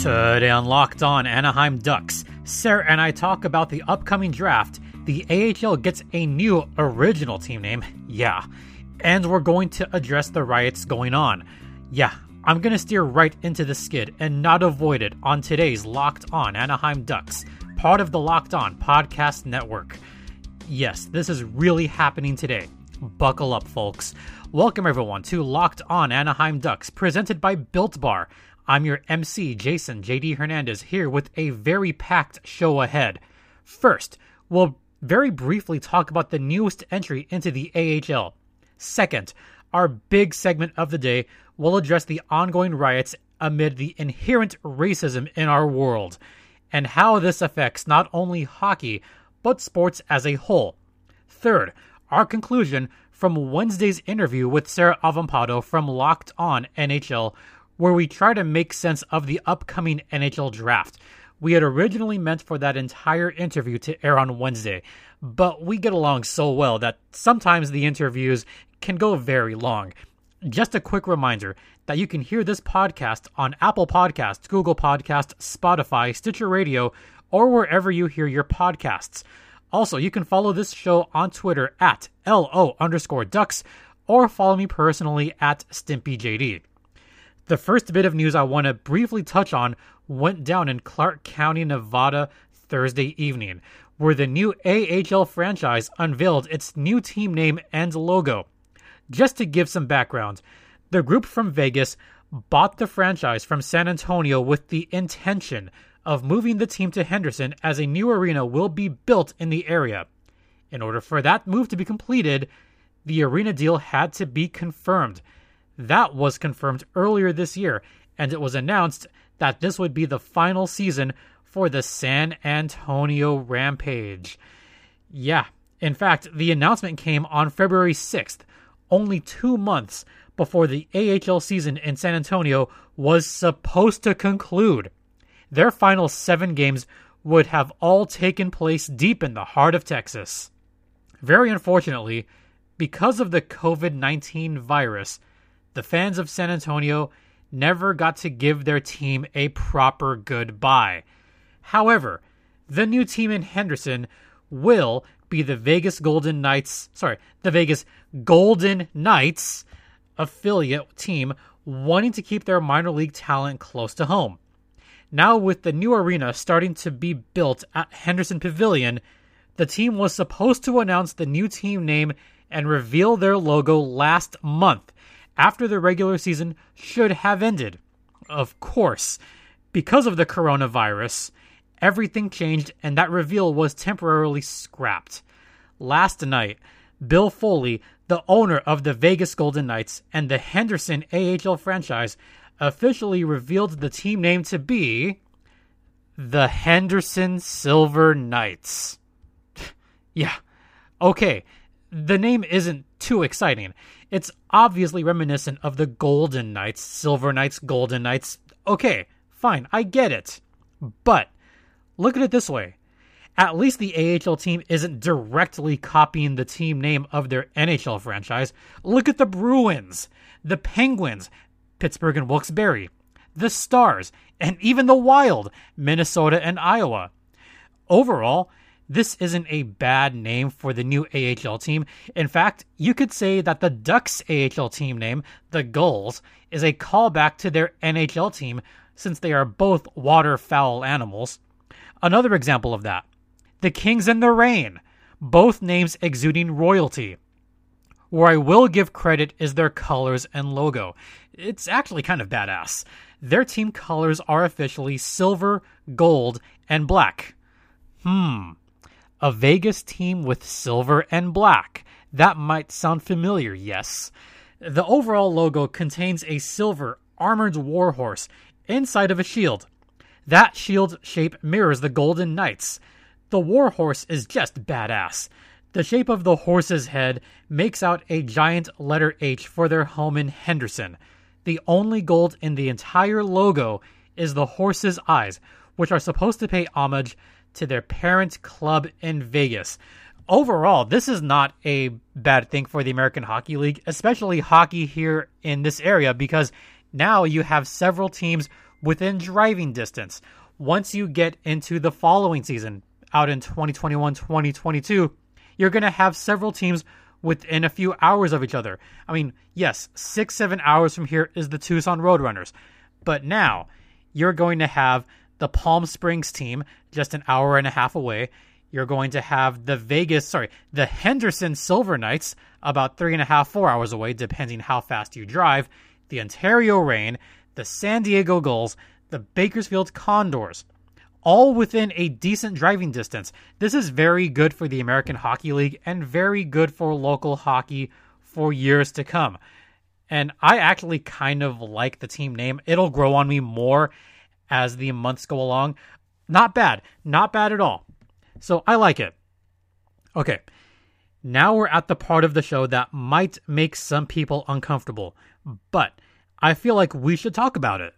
Today on Locked On Anaheim Ducks, Sarah and I talk about the upcoming draft. The AHL gets a new original team name, yeah, and we're going to address the riots going on. Yeah, I'm going to steer right into the skid and not avoid it on today's Locked On Anaheim Ducks, part of the Locked On Podcast Network. Yes, this is really happening today. Buckle up, folks. Welcome, everyone, to Locked On Anaheim Ducks, presented by Built Bar. I'm your MC, Jason JD Hernandez, here with a very packed show ahead. First, we'll very briefly talk about the newest entry into the AHL. Second, our big segment of the day will address the ongoing riots amid the inherent racism in our world and how this affects not only hockey, but sports as a whole. Third, our conclusion from Wednesday's interview with Sarah Avampado from Locked On NHL, where we try to make sense of the upcoming NHL draft. We had originally meant for that entire interview to air on Wednesday, but we get along so well that sometimes the interviews can go very long. Just a quick reminder that you can hear this podcast on Apple Podcasts, Google Podcasts, Spotify, Stitcher Radio, or wherever you hear your podcasts. Also, you can follow this show on Twitter at LO underscore ducks or follow me personally at StimpyJD. The first bit of news I want to briefly touch on went down in Clark County, Nevada Thursday evening, where the new AHL franchise unveiled its new team name and logo. Just to give some background, the group from Vegas bought the franchise from San Antonio with the intention of moving the team to Henderson as a new arena will be built in the area. In order for that move to be completed, the arena deal had to be confirmed. That was confirmed earlier this year, and it was announced that this would be the final season for the San Antonio Rampage. Yeah, in fact, the announcement came on February 6th, only two months before the AHL season in San Antonio was supposed to conclude. Their final seven games would have all taken place deep in the heart of Texas. Very unfortunately, because of the COVID 19 virus, the fans of San Antonio never got to give their team a proper goodbye. However, the new team in Henderson will be the Vegas Golden Knights, sorry, the Vegas Golden Knights affiliate team wanting to keep their minor league talent close to home. Now, with the new arena starting to be built at Henderson Pavilion, the team was supposed to announce the new team name and reveal their logo last month after the regular season should have ended. Of course, because of the coronavirus, everything changed and that reveal was temporarily scrapped. Last night, Bill Foley, the owner of the Vegas Golden Knights and the Henderson AHL franchise, officially revealed the team name to be the Henderson Silver Knights. yeah, okay, the name isn't too exciting. It's obviously reminiscent of the Golden Knights, Silver Knights, Golden Knights. Okay, fine, I get it. But look at it this way. At least the AHL team isn't directly copying the team name of their NHL franchise. Look at the Bruins, the Penguins, Pittsburgh and Wilkes-Barre, the Stars, and even the Wild, Minnesota and Iowa. Overall, this isn't a bad name for the new AHL team. In fact, you could say that the Ducks AHL team name, the Gulls, is a callback to their NHL team since they are both waterfowl animals. Another example of that the Kings and the Reign, both names exuding royalty. Where I will give credit is their colors and logo. It's actually kind of badass. Their team colors are officially silver, gold, and black. Hmm, a Vegas team with silver and black. That might sound familiar, yes. The overall logo contains a silver armored warhorse inside of a shield. That shield shape mirrors the Golden Knights. The warhorse is just badass. The shape of the horse's head makes out a giant letter H for their home in Henderson. The only gold in the entire logo is the horse's eyes, which are supposed to pay homage to their parents' club in Vegas. Overall, this is not a bad thing for the American Hockey League, especially hockey here in this area, because now you have several teams within driving distance. Once you get into the following season, out in 2021 2022, you're going to have several teams within a few hours of each other. I mean, yes, six, seven hours from here is the Tucson Roadrunners. But now you're going to have the Palm Springs team just an hour and a half away. You're going to have the Vegas, sorry, the Henderson Silver Knights about three and a half, four hours away, depending how fast you drive. The Ontario Reign, the San Diego Gulls, the Bakersfield Condors, all within a decent driving distance. This is very good for the American Hockey League and very good for local hockey for years to come. And I actually kind of like the team name. It'll grow on me more as the months go along. Not bad. Not bad at all. So I like it. Okay. Now we're at the part of the show that might make some people uncomfortable, but I feel like we should talk about it.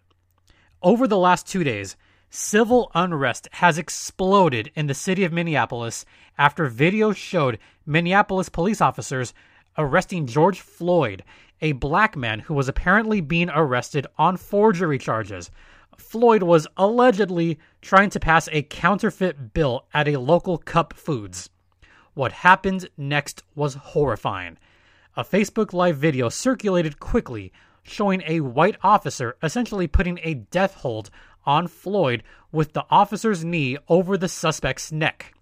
Over the last two days, civil unrest has exploded in the city of Minneapolis after videos showed Minneapolis police officers arresting George Floyd, a black man who was apparently being arrested on forgery charges. Floyd was allegedly trying to pass a counterfeit bill at a local Cup Foods. What happened next was horrifying. A Facebook Live video circulated quickly showing a white officer essentially putting a death hold on Floyd with the officer's knee over the suspect's neck.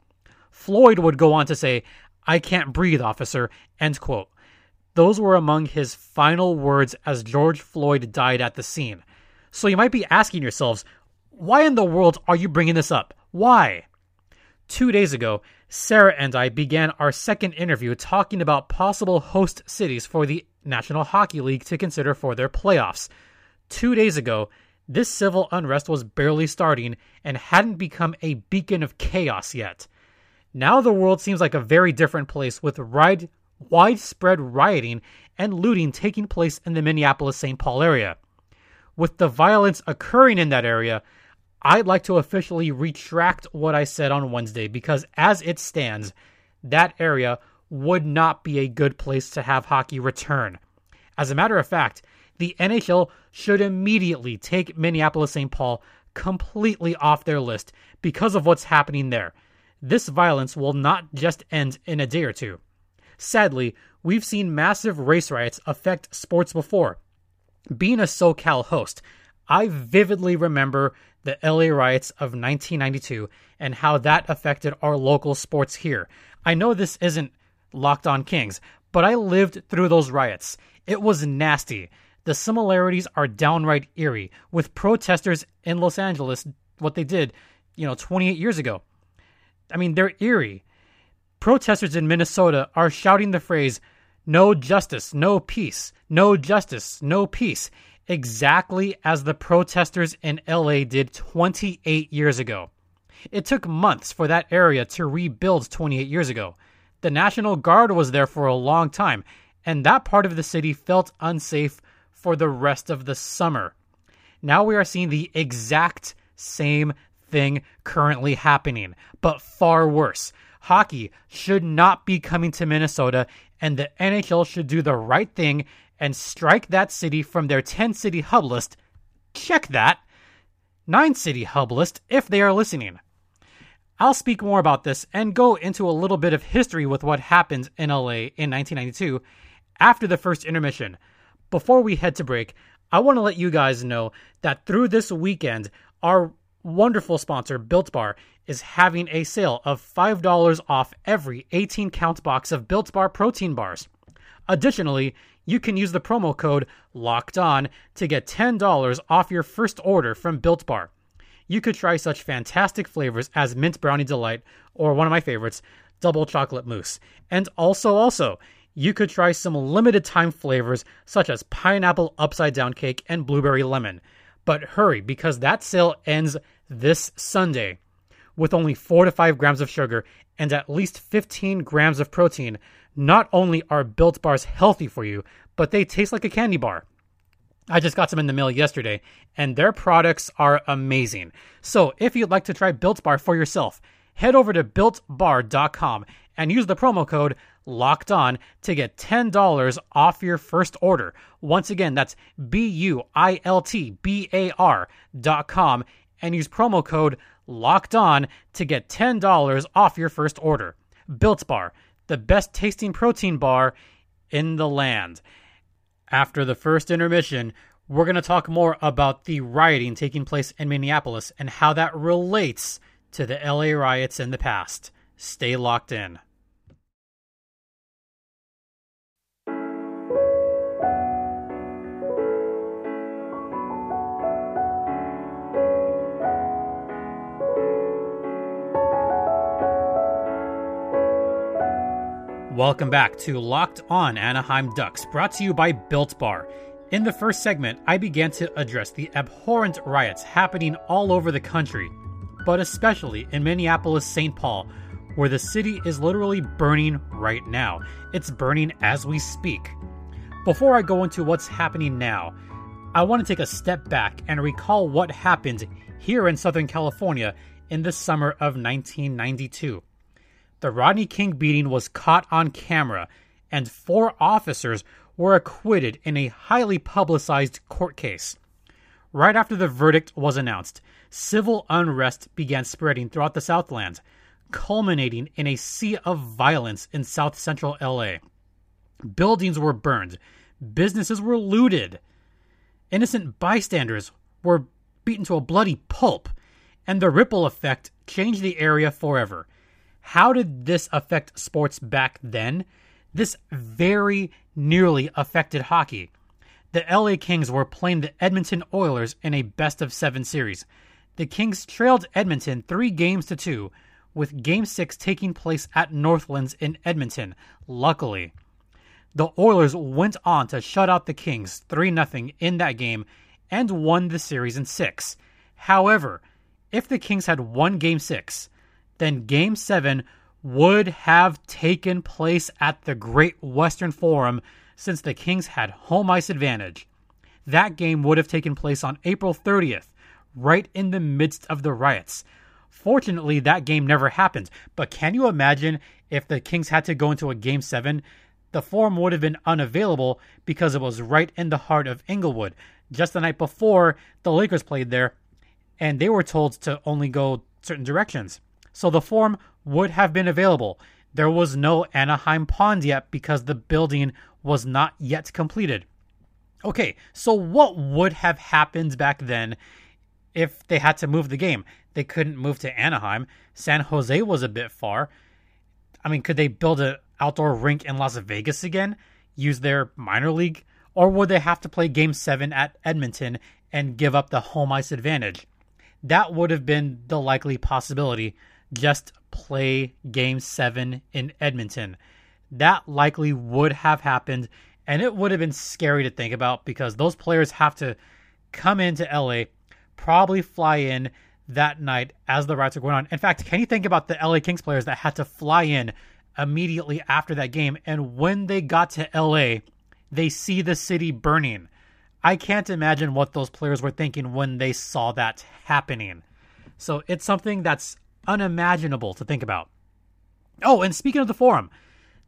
Floyd would go on to say, I can't breathe, officer, end quote. Those were among his final words as George Floyd died at the scene. So you might be asking yourselves, why in the world are you bringing this up? Why? Two days ago, Sarah and I began our second interview talking about possible host cities for the National Hockey League to consider for their playoffs. Two days ago, this civil unrest was barely starting and hadn't become a beacon of chaos yet. Now the world seems like a very different place with wide, widespread rioting and looting taking place in the Minneapolis St. Paul area. With the violence occurring in that area, I'd like to officially retract what I said on Wednesday because, as it stands, that area would not be a good place to have hockey return. As a matter of fact, the NHL should immediately take Minneapolis St. Paul completely off their list because of what's happening there. This violence will not just end in a day or two. Sadly, we've seen massive race riots affect sports before. Being a SoCal host, I vividly remember the LA riots of 1992 and how that affected our local sports here. I know this isn't Locked on Kings, but I lived through those riots. It was nasty. The similarities are downright eerie with protesters in Los Angeles, what they did, you know, 28 years ago. I mean, they're eerie. Protesters in Minnesota are shouting the phrase, no justice, no peace, no justice, no peace exactly as the protesters in LA did 28 years ago. It took months for that area to rebuild 28 years ago. The National Guard was there for a long time, and that part of the city felt unsafe for the rest of the summer. Now we are seeing the exact same thing currently happening, but far worse. Hockey should not be coming to Minnesota, and the NHL should do the right thing and strike that city from their 10 city hub list. Check that. 9 city hub list if they are listening. I'll speak more about this and go into a little bit of history with what happened in LA in 1992 after the first intermission. Before we head to break, I want to let you guys know that through this weekend, our wonderful sponsor, Built Bar, is having a sale of $5 off every 18 count box of Built Bar protein bars. Additionally, you can use the promo code LOCKED ON to get $10 off your first order from Built Bar. You could try such fantastic flavors as Mint Brownie Delight or one of my favorites, Double Chocolate Mousse. And also, also, you could try some limited time flavors such as Pineapple Upside Down Cake and Blueberry Lemon. But hurry because that sale ends this Sunday. With only 4 to 5 grams of sugar and at least 15 grams of protein, not only are Built Bars healthy for you, but they taste like a candy bar. I just got some in the mail yesterday, and their products are amazing. So if you'd like to try Built Bar for yourself, head over to builtbar.com and use the promo code locked on to get $10 off your first order. Once again, that's B U I L T B A R dot com and use promo code locked on to get $10 off your first order. Built Bar, the best tasting protein bar in the land. After the first intermission, we're going to talk more about the rioting taking place in Minneapolis and how that relates to the LA riots in the past. Stay locked in. Welcome back to Locked On Anaheim Ducks, brought to you by Built Bar. In the first segment, I began to address the abhorrent riots happening all over the country, but especially in Minneapolis St. Paul, where the city is literally burning right now. It's burning as we speak. Before I go into what's happening now, I want to take a step back and recall what happened here in Southern California in the summer of 1992. The Rodney King beating was caught on camera, and four officers were acquitted in a highly publicized court case. Right after the verdict was announced, civil unrest began spreading throughout the Southland, culminating in a sea of violence in south central LA. Buildings were burned, businesses were looted, innocent bystanders were beaten to a bloody pulp, and the ripple effect changed the area forever. How did this affect sports back then? This very nearly affected hockey. The LA Kings were playing the Edmonton Oilers in a best of seven series. The Kings trailed Edmonton three games to two, with Game 6 taking place at Northlands in Edmonton, luckily. The Oilers went on to shut out the Kings 3 0 in that game and won the series in six. However, if the Kings had won Game 6, then Game 7 would have taken place at the Great Western Forum since the Kings had home ice advantage. That game would have taken place on April 30th, right in the midst of the riots. Fortunately, that game never happened, but can you imagine if the Kings had to go into a Game 7? The Forum would have been unavailable because it was right in the heart of Inglewood. Just the night before, the Lakers played there, and they were told to only go certain directions so the Forum would have been available. There was no Anaheim Pond yet because the building was not yet completed. Okay, so what would have happened back then if they had to move the game? They couldn't move to Anaheim. San Jose was a bit far. I mean, could they build an outdoor rink in Las Vegas again? Use their minor league? Or would they have to play game seven at Edmonton and give up the home ice advantage? That would have been the likely possibility just play game seven in Edmonton. That likely would have happened, and it would have been scary to think about because those players have to come into LA, probably fly in that night as the riots are going on. In fact, can you think about the LA Kings players that had to fly in immediately after that game? And when they got to LA, they see the city burning. I can't imagine what those players were thinking when they saw that happening. So it's something that's unimaginable to think about. Oh, and speaking of the forum,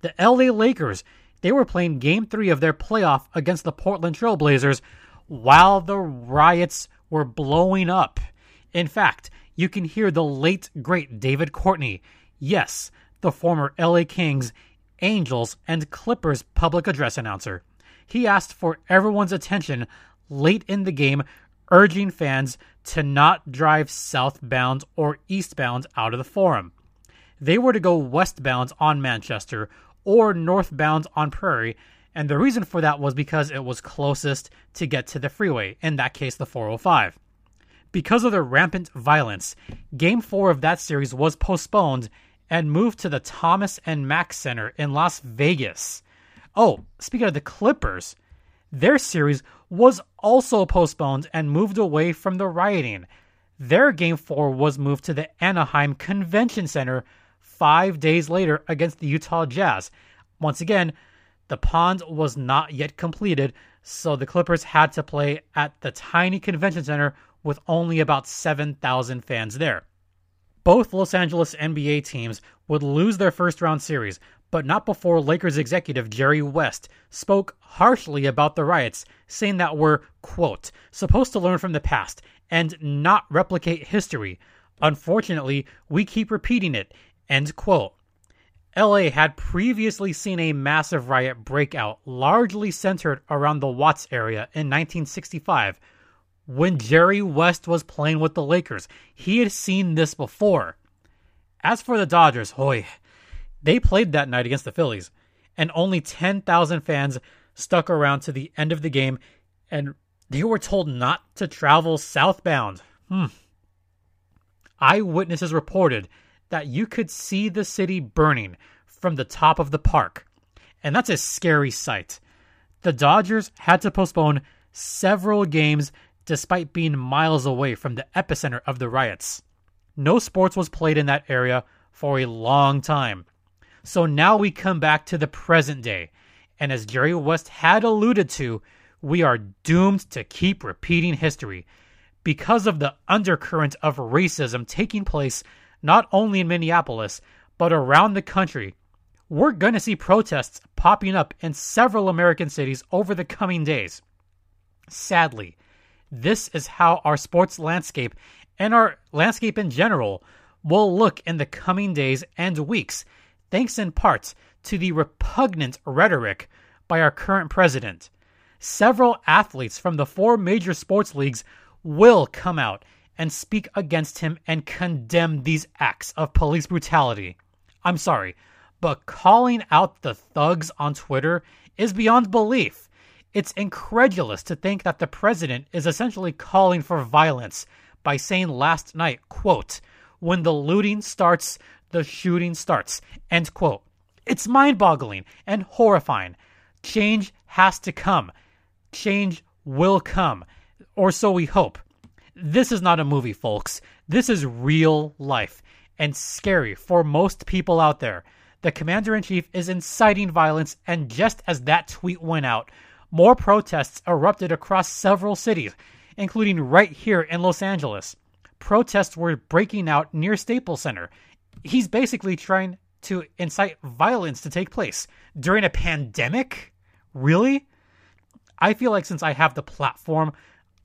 the LA Lakers, they were playing game three of their playoff against the Portland Trailblazers while the riots were blowing up. In fact, you can hear the late, great David Courtney, yes, the former LA Kings, Angels, and Clippers public address announcer. He asked for everyone's attention late in the game urging fans to not drive southbound or eastbound out of the Forum. They were to go westbound on Manchester or northbound on Prairie, and the reason for that was because it was closest to get to the freeway, in that case, the 405. Because of the rampant violence, Game 4 of that series was postponed and moved to the Thomas and Mack Center in Las Vegas. Oh, speaking of the Clippers, their series was also postponed and moved away from the rioting. Their game four was moved to the Anaheim Convention Center five days later against the Utah Jazz. Once again, the pond was not yet completed, so the Clippers had to play at the tiny convention center with only about 7,000 fans there. Both Los Angeles NBA teams would lose their first round series, but not before Lakers executive Jerry West spoke harshly about the riots, saying that we're, quote, supposed to learn from the past and not replicate history. Unfortunately, we keep repeating it, end quote. LA had previously seen a massive riot breakout, largely centered around the Watts area in 1965. When Jerry West was playing with the Lakers, he had seen this before. As for the Dodgers, hoy, they played that night against the Phillies, and only 10,000 fans stuck around to the end of the game, and they were told not to travel southbound. Hmm. Eyewitnesses reported that you could see the city burning from the top of the park, and that's a scary sight. The Dodgers had to postpone several games despite being miles away from the epicenter of the riots. No sports was played in that area for a long time. So now we come back to the present day. And as Jerry West had alluded to, we are doomed to keep repeating history because of the undercurrent of racism taking place not only in Minneapolis, but around the country. We're going to see protests popping up in several American cities over the coming days. Sadly, this is how our sports landscape and our landscape in general will look in the coming days and weeks thanks in part to the repugnant rhetoric by our current president. Several athletes from the four major sports leagues will come out and speak against him and condemn these acts of police brutality. I'm sorry, but calling out the thugs on Twitter is beyond belief. It's incredulous to think that the president is essentially calling for violence by saying last night, quote, when the looting starts, the shooting starts. End quote. It's mind boggling and horrifying. Change has to come. Change will come. Or so we hope. This is not a movie, folks. This is real life and scary for most people out there. The commander in chief is inciting violence, and just as that tweet went out, more protests erupted across several cities, including right here in Los Angeles. Protests were breaking out near Staples Center, he's basically trying to incite violence to take place during a pandemic? Really? I feel like since I have the platform,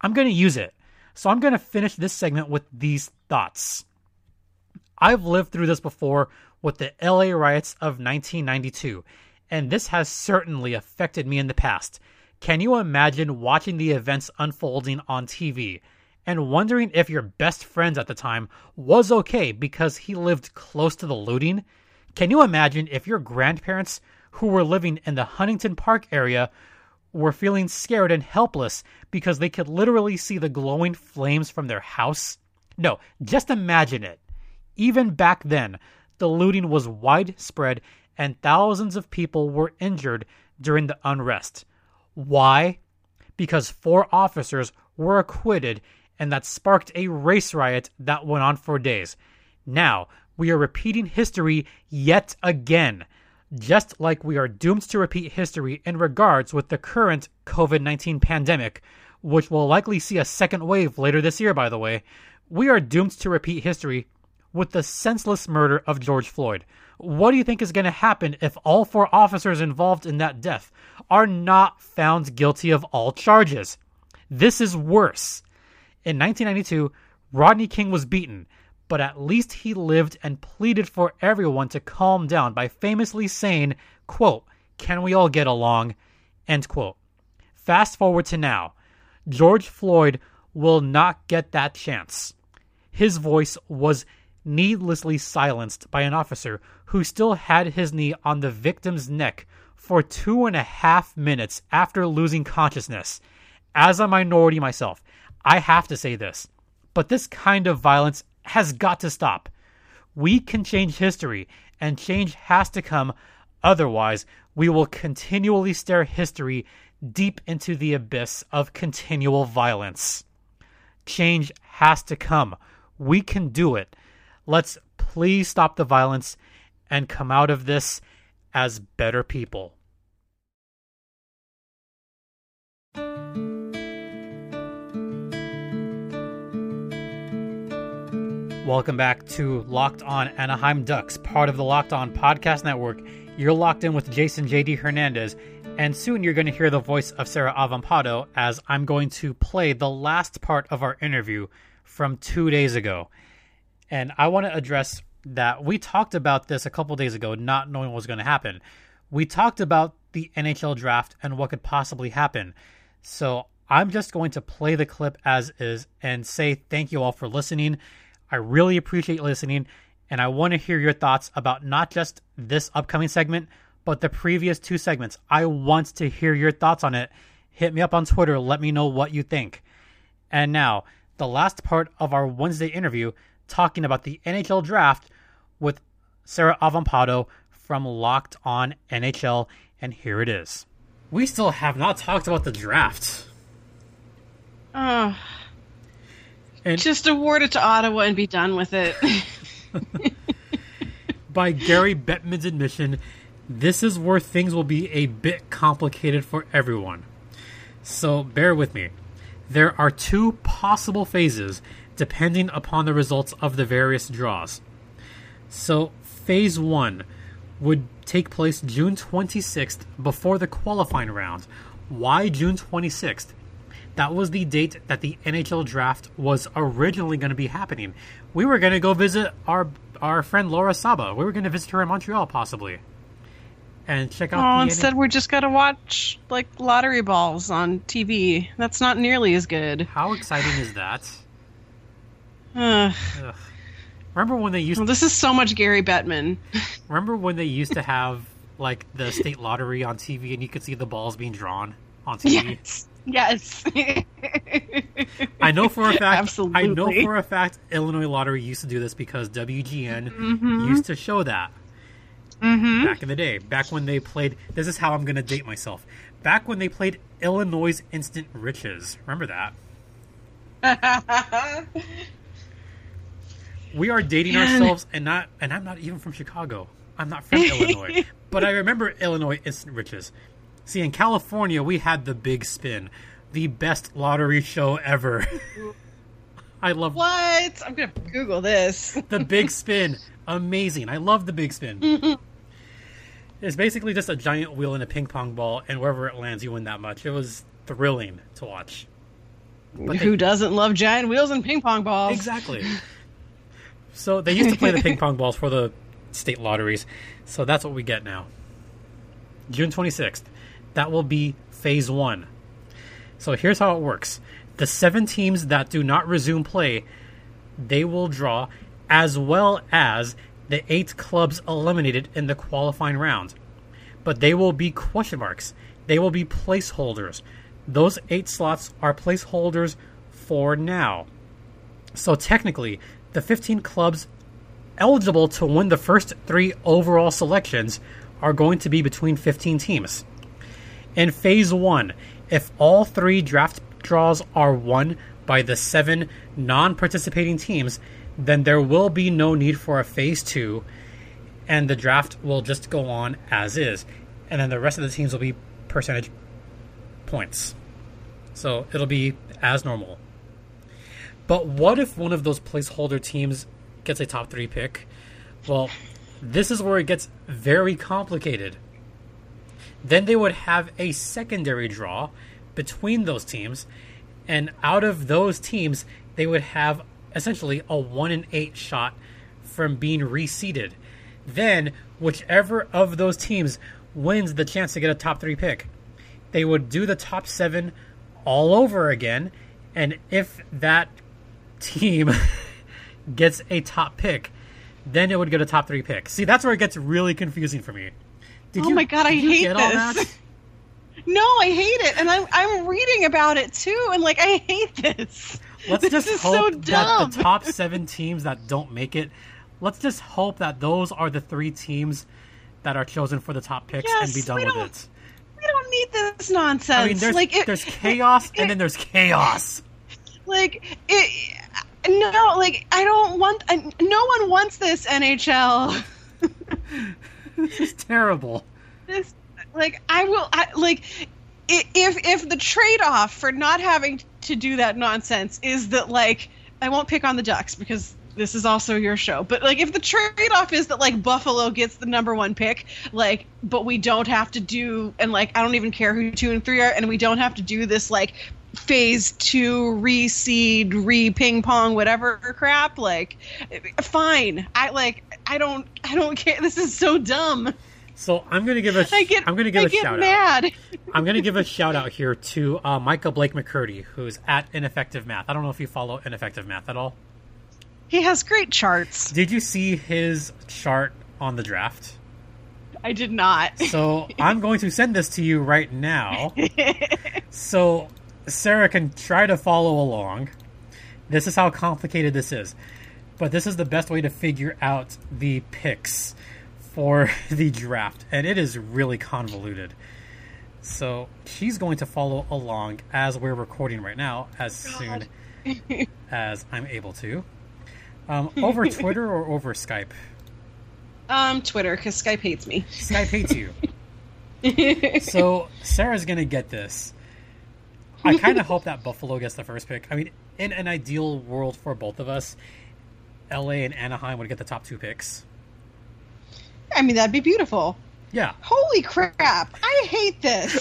I'm going to use it. So I'm going to finish this segment with these thoughts. I've lived through this before with the LA riots of 1992, and this has certainly affected me in the past. Can you imagine watching the events unfolding on TV? And wondering if your best friend at the time was okay because he lived close to the looting? Can you imagine if your grandparents, who were living in the Huntington Park area, were feeling scared and helpless because they could literally see the glowing flames from their house? No, just imagine it. Even back then, the looting was widespread and thousands of people were injured during the unrest. Why? Because four officers were acquitted and that sparked a race riot that went on for days. Now, we are repeating history yet again, just like we are doomed to repeat history in regards with the current COVID 19 pandemic, which will likely see a second wave later this year, by the way. We are doomed to repeat history with the senseless murder of George Floyd. What do you think is going to happen if all four officers involved in that death are not found guilty of all charges? This is worse. In 1992, Rodney King was beaten, but at least he lived and pleaded for everyone to calm down by famously saying, quote, "Can we all get along?" End quote. Fast forward to now. George Floyd will not get that chance. His voice was needlessly silenced by an officer who still had his knee on the victim's neck for two and a half minutes after losing consciousness. As a minority myself, I have to say this, but this kind of violence has got to stop. We can change history, and change has to come. Otherwise, we will continually stare history deep into the abyss of continual violence. Change has to come. We can do it. Let's please stop the violence and come out of this as better people. Welcome back to Locked On Anaheim Ducks, part of the Locked On Podcast Network, You're locked in with Jason JD Hernandez, and soon you're going to hear the voice of Sarah Avampado as I'm going to play the last part of our interview from two days ago. And I want to address that we talked about this a couple days ago, not knowing what was going to happen. We talked about the NHL draft and what could possibly happen. So I'm just going to play the clip as is and say thank you all for listening. I really appreciate listening, and I want to hear your thoughts about not just this upcoming segment, but the previous two segments. I want to hear your thoughts on it. Hit me up on Twitter. Let me know what you think. And now, the last part of our Wednesday interview talking about the NHL draft with Sarah Avampado from Locked On NHL. And here it is. We still have not talked about the draft. Oh. And Just award it to Ottawa and be done with it. by Gary Bettman's admission, this is where things will be a bit complicated for everyone. So bear with me. There are two possible phases depending upon the results of the various draws. So, phase one would take place June 26th before the qualifying round. Why June 26th? That was the date that the NHL draft was originally going to be happening. We were going to go visit our our friend Laura Saba. We were going to visit her in Montreal, possibly, and check out. Oh, instead we're just going to watch like lottery balls on TV. That's not nearly as good. How exciting is that? Ugh. Remember when they used? Well, this is so much Gary Bettman. remember when they used to have like the state lottery on TV, and you could see the balls being drawn on TV. Yes. Yes. I know for a fact. Absolutely. I know for a fact Illinois Lottery used to do this because WGN mm-hmm. used to show that. Mm-hmm. Back in the day, back when they played. This is how I'm going to date myself. Back when they played Illinois Instant Riches. Remember that? we are dating ourselves, and not. And I'm not even from Chicago. I'm not from Illinois, but I remember Illinois Instant Riches. See, in California, we had the Big Spin, the best lottery show ever. I love what? I'm gonna Google this. the Big Spin, amazing. I love the Big Spin. it's basically just a giant wheel and a ping pong ball, and wherever it lands, you win that much. It was thrilling to watch. But Who they, doesn't love giant wheels and ping pong balls? Exactly. So they used to play the ping pong balls for the state lotteries. So that's what we get now. June 26th that will be phase one. So here's how it works the seven teams that do not resume play, they will draw, as well as the eight clubs eliminated in the qualifying round. But they will be question marks, they will be placeholders. Those eight slots are placeholders for now. So technically, the 15 clubs eligible to win the first three overall selections are going to be between 15 teams. In phase one, if all three draft draws are won by the seven non participating teams, then there will be no need for a phase two, and the draft will just go on as is. And then the rest of the teams will be percentage points. So it'll be as normal. But what if one of those placeholder teams gets a top three pick? Well, this is where it gets very complicated. Then they would have a secondary draw between those teams, and out of those teams, they would have essentially a one in eight shot from being reseeded. Then, whichever of those teams wins the chance to get a top three pick, they would do the top seven all over again. And if that team gets a top pick, then it would get a top three pick. See, that's where it gets really confusing for me. Did oh you, my god, I hate this. no, I hate it, and I'm I'm reading about it too, and like I hate this. Let's this just hope so that the top seven teams that don't make it. Let's just hope that those are the three teams that are chosen for the top picks yes, and be done with it. We don't need this nonsense. I mean, there's, like it, there's chaos, it, and then there's chaos. Like it. No, like I don't want. I, No one wants this NHL. this is terrible. This, like, I will, I, like, if if the trade off for not having to do that nonsense is that like I won't pick on the Ducks because this is also your show. But like if the trade off is that like Buffalo gets the number one pick, like but we don't have to do and like I don't even care who two and three are, and we don't have to do this like phase two reseed re ping pong whatever crap like fine i like i don't i don't care this is so dumb so I'm gonna give a I get, I'm gonna give I a get shout mad. out. I'm gonna give a shout out here to uh, Micah Blake McCurdy, who's at Ineffective Math. I don't know if you follow Ineffective Math at all. He has great charts. Did you see his chart on the draft? I did not. So I'm going to send this to you right now. so Sarah can try to follow along. This is how complicated this is. But this is the best way to figure out the picks for the draft. And it is really convoluted. So she's going to follow along as we're recording right now, as God. soon as I'm able to. Um, over Twitter or over Skype? Um, Twitter, because Skype hates me. Skype hates you. so Sarah's gonna get this. I kind of hope that Buffalo gets the first pick. I mean, in an ideal world for both of us, LA and Anaheim would get the top two picks. I mean, that'd be beautiful. Yeah. Holy crap! I hate this.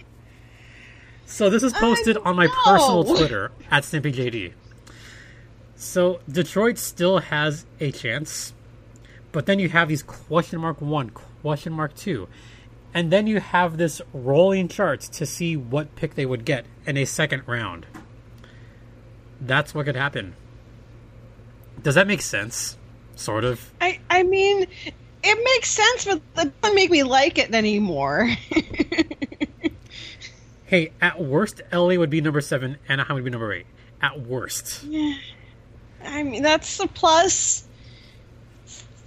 So this is posted on my personal Twitter at StimpyJD. So Detroit still has a chance, but then you have these question mark one, question mark two, and then you have this rolling chart to see what pick they would get in a second round. That's what could happen. Does that make sense? Sort of. I, I mean, it makes sense, but that doesn't make me like it anymore. Hey, at worst, LA would be number seven, Anaheim would be number eight. At worst. Yeah. I mean, that's a plus.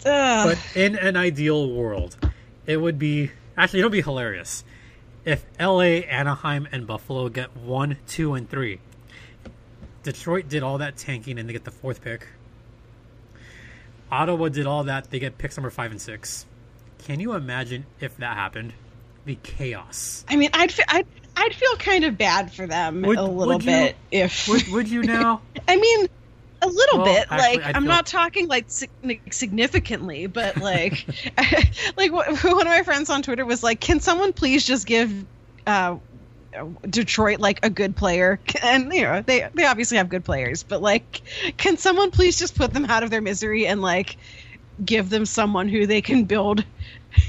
Ugh. But in an ideal world, it would be actually it'll be hilarious if LA, Anaheim, and Buffalo get one, two, and three. Detroit did all that tanking and they get the fourth pick. Ottawa did all that; they get picks number five and six. Can you imagine if that happened? The chaos. I mean, I'd, fe- I'd I'd feel kind of bad for them Would- a little would you- bit if. Would, would you now? I mean, a little Well, bit. actually, like I'm feel- not talking like significantly, but like, like one of my friends on Twitter was like, "Can someone please just give uh, Detroit like a good player?" And you know, they they obviously have good players, but like, can someone please just put them out of their misery and like give them someone who they can build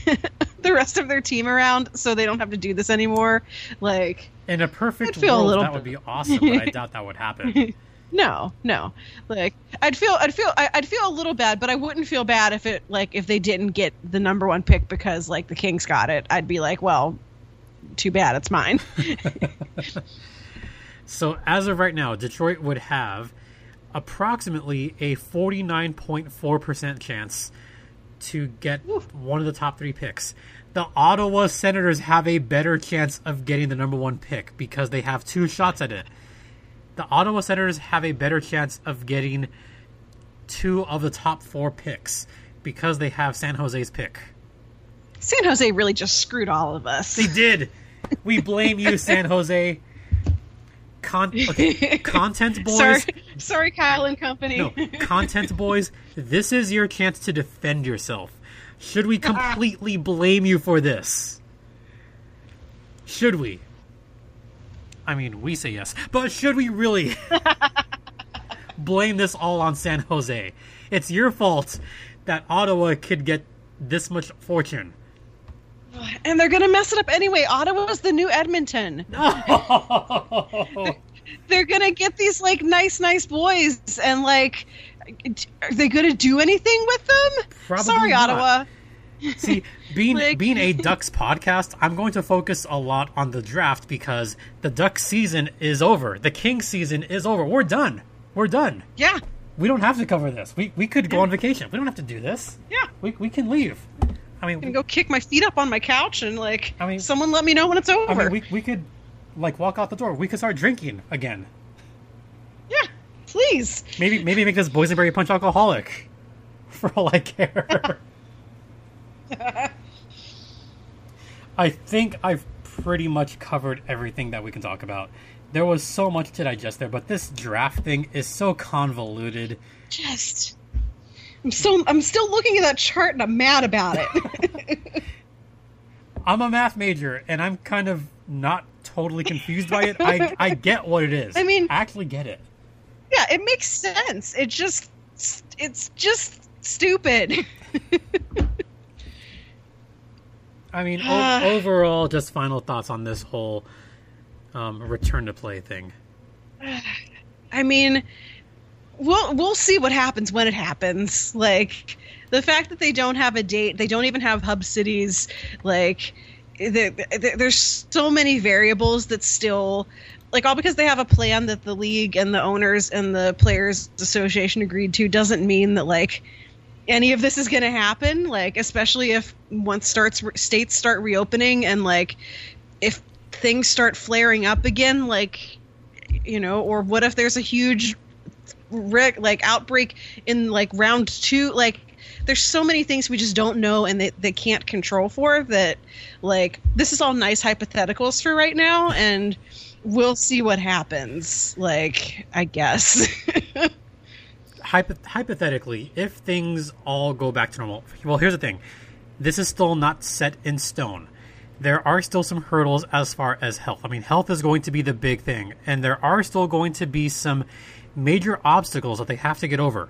the rest of their team around, so they don't have to do this anymore? Like. In a perfect I'd feel a world, little that would be awesome, but I doubt that would happen. No, no. Like I'd feel, I'd feel, I'd feel a little bad, but I wouldn't feel bad if it, like, if they didn't get the number one pick because, like, the Kings got it. I'd be like, well, too bad, it's mine. So as of right now, Detroit would have approximately a 49.4% chance to get one of the top three picks. The Ottawa Senators have a better chance of getting the number one pick because they have two shots at it. The Ottawa Senators have a better chance of getting two of the top four picks because they have San Jose's pick. San Jose really just screwed all of us. They did. We blame you, San Jose. Con- okay, content boys. sorry, sorry, Kyle and company. No, content boys, this is your chance to defend yourself. Should we uh-huh. completely blame you for this? Should we? I mean, we say yes, but should we really blame this all on San Jose? It's your fault that Ottawa could get this much fortune. And they're gonna mess it up anyway. Ottawa's the new Edmonton. No. They're gonna get these like nice, nice boys, and like, are they gonna do anything with them? Probably Sorry, not. Ottawa. See, being Like- being a Ducks podcast, I'm going to focus a lot on the draft because the Ducks season is over. The King season is over. We're done. We're done. Yeah, We don't have to cover this. We we could go on vacation. We don't have to do this. yeah. We we can leave. I mean, and go kick my feet up on my couch and like I mean- someone let me know when it's over. I mean, we we could like walk out the door. We could start drinking again. yeah, please. Maybe maybe make this boysenberry punch alcoholic. For all I care. I think I've pretty much covered everything that we can talk about. There was so much to digest there, but this draft thing is so convoluted. Just, I'm still, I'm still looking at that chart and I'm mad about it. I'm a math major and I'm kind of not totally confused by it. I I get what it is. I mean, I actually get it. Yeah, it makes sense. It just, it's just stupid. I mean, o- overall, just final thoughts on this whole um, return to play thing. I mean, we'll we'll see what happens when it happens. Like the fact that they don't have a date, they don't even have hub cities. Like the, the, there's so many variables that still. Like all because they have a plan that the league and the owners and the players association agreed to doesn't mean that like any of this is going to happen like especially if once starts states start reopening and like if things start flaring up again like you know or what if there's a huge like outbreak in like round 2 like there's so many things we just don't know and they, they can't control for that like this is all nice hypotheticals for right now and we'll see what happens like i guess Hypo- hypothetically, if things all go back to normal, well, here's the thing: this is still not set in stone. There are still some hurdles as far as health. I mean, health is going to be the big thing, and there are still going to be some major obstacles that they have to get over.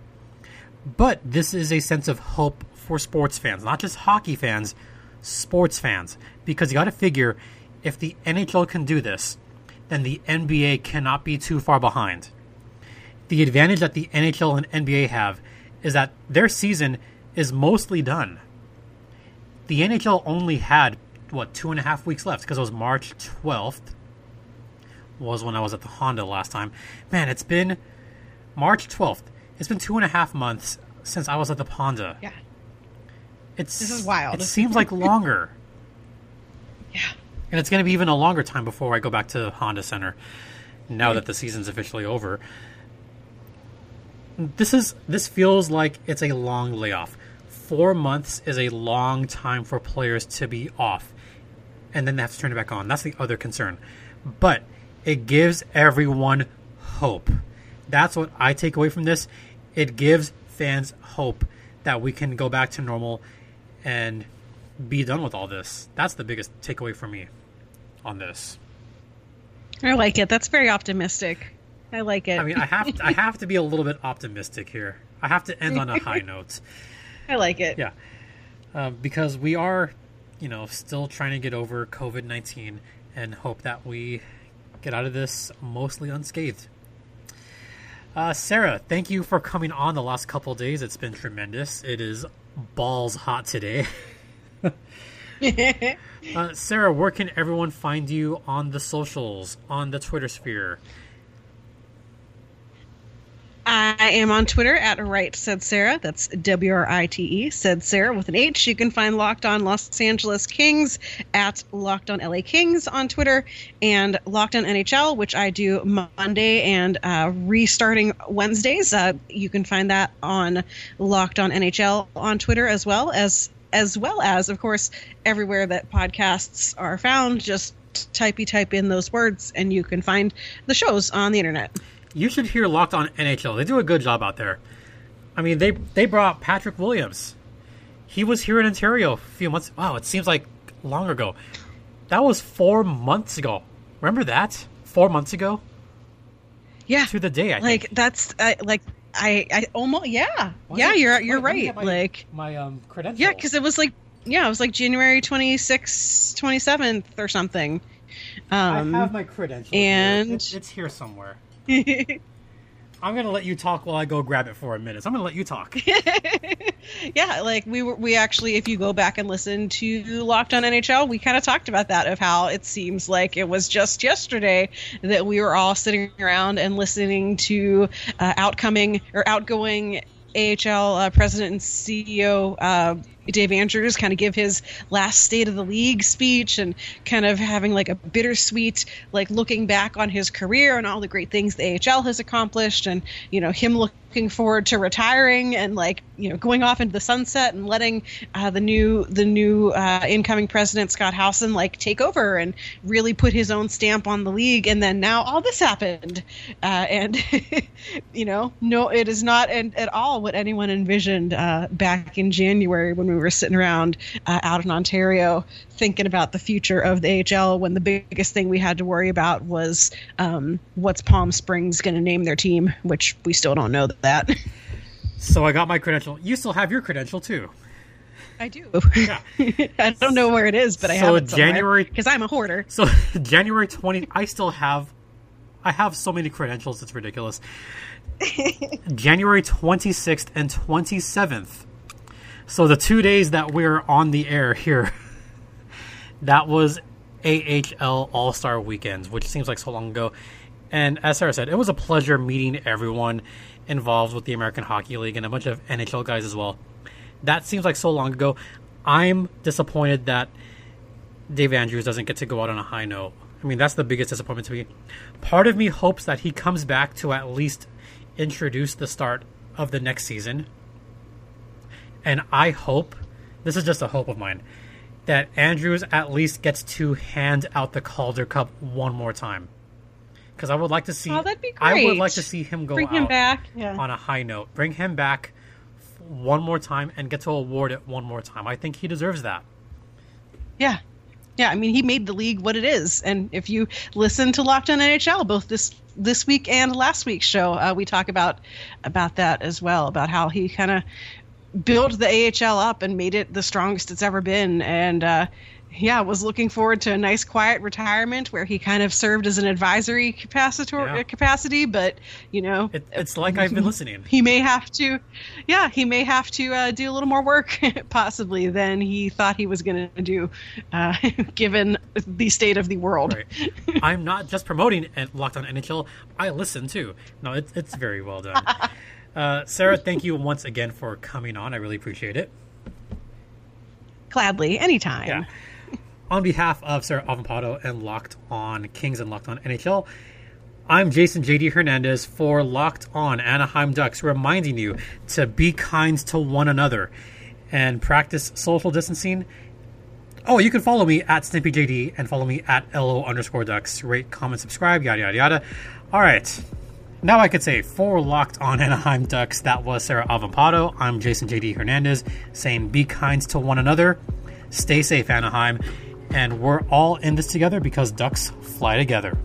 But this is a sense of hope for sports fans, not just hockey fans, sports fans, because you got to figure if the NHL can do this, then the NBA cannot be too far behind the advantage that the NHL and NBA have is that their season is mostly done. The NHL only had what two and a half weeks left because it was March twelfth was when I was at the Honda last time. Man, it's been March twelfth. It's been two and a half months since I was at the Honda. Yeah, it's this is wild. It seems like longer. yeah, and it's going to be even a longer time before I go back to Honda Center. Now that the season's officially over, this is this feels like it's a long layoff. Four months is a long time for players to be off, and then they have to turn it back on. That's the other concern. But it gives everyone hope. That's what I take away from this. It gives fans hope that we can go back to normal and be done with all this. That's the biggest takeaway for me on this. I like it. That's very optimistic. I like it. I mean, I have to, I have to be a little bit optimistic here. I have to end on a high note. I like it. Yeah, um, because we are, you know, still trying to get over COVID nineteen and hope that we get out of this mostly unscathed. Uh, Sarah, thank you for coming on the last couple days. It's been tremendous. It is balls hot today. uh, Sarah, where can everyone find you on the socials, on the Twitter sphere? I am on Twitter at Write Said Sarah. That's W R I T E Said Sarah with an H. You can find Locked On Los Angeles Kings at Locked On LA Kings on Twitter and Locked On NHL, which I do Monday and uh, restarting Wednesdays. Uh, you can find that on Locked On NHL on Twitter as well as as well as of course everywhere that podcasts are found. Just typey type in those words and you can find the shows on the internet you should hear Locked On NHL. They do a good job out there. I mean, they they brought Patrick Williams. He was here in Ontario a few months. Wow, it seems like long ago. That was four months ago. Remember that? Four months ago. Yeah, to the day. I like think. that's I, like I I almost yeah yeah you're you're right my, like my um credentials. Yeah, because it was like yeah it was like January 26th, 27th or something. Um, I have my credentials. And it's, it's here somewhere. I'm gonna let you talk while I go grab it for a minute. So I'm gonna let you talk. yeah, like we were, we actually, if you go back and listen to Locked On NHL, we kind of talked about that of how it seems like it was just yesterday that we were all sitting around and listening to uh, outcoming or outgoing AHL uh, president and CEO, uh, Dave Andrews kind of give his last State of the League speech and kind of having like a bittersweet, like looking back on his career and all the great things the AHL has accomplished, and you know him looking looking forward to retiring and like you know going off into the sunset and letting uh, the new the new uh, incoming president Scott Howson like take over and really put his own stamp on the league. And then now all this happened, uh, and you know no, it is not an, at all what anyone envisioned uh, back in January when we were sitting around uh, out in Ontario thinking about the future of the AHL when the biggest thing we had to worry about was um, what's Palm Springs going to name their team, which we still don't know that. So I got my credential. You still have your credential too. I do. Yeah. I don't know where it is, but I have it January because I'm a hoarder. So January 20 I still have I have so many credentials it's ridiculous. January 26th and 27th. So the 2 days that we're on the air here that was AHL All Star Weekends, which seems like so long ago. And as Sarah said, it was a pleasure meeting everyone involved with the American Hockey League and a bunch of NHL guys as well. That seems like so long ago. I'm disappointed that Dave Andrews doesn't get to go out on a high note. I mean, that's the biggest disappointment to me. Part of me hopes that he comes back to at least introduce the start of the next season. And I hope, this is just a hope of mine, that Andrews at least gets to hand out the Calder Cup one more time. Because I would like to see. Oh, that'd be great. I would like to see him go Bring him back yeah. on a high note. Bring him back one more time and get to award it one more time. I think he deserves that. Yeah. Yeah, I mean, he made the league what it is, and if you listen to Locked On NHL, both this this week and last week's show, uh, we talk about about that as well, about how he kind of built the AHL up and made it the strongest it's ever been. And uh, yeah, was looking forward to a nice quiet retirement where he kind of served as an advisory capacitor yeah. capacity. But you know, it, it's like I've been listening. He may have to, yeah, he may have to uh, do a little more work possibly than he thought he was going to do, uh, given the state of the world. Right. I'm not just promoting Locked On NHL. I listen too. No, it's it's very well done. Uh, Sarah, thank you once again for coming on. I really appreciate it. Gladly, anytime. Yeah. On behalf of Sarah Avampado and Locked On Kings and Locked On NHL, I'm Jason JD Hernandez for Locked On Anaheim Ducks, reminding you to be kind to one another and practice social distancing. Oh, you can follow me at SnippyJD and follow me at LO underscore ducks. Rate, comment, subscribe, yada, yada, yada. All right. Now I could say for locked on Anaheim Ducks, that was Sarah Avampado. I'm Jason JD Hernandez saying be kind to one another, stay safe, Anaheim, and we're all in this together because Ducks fly together.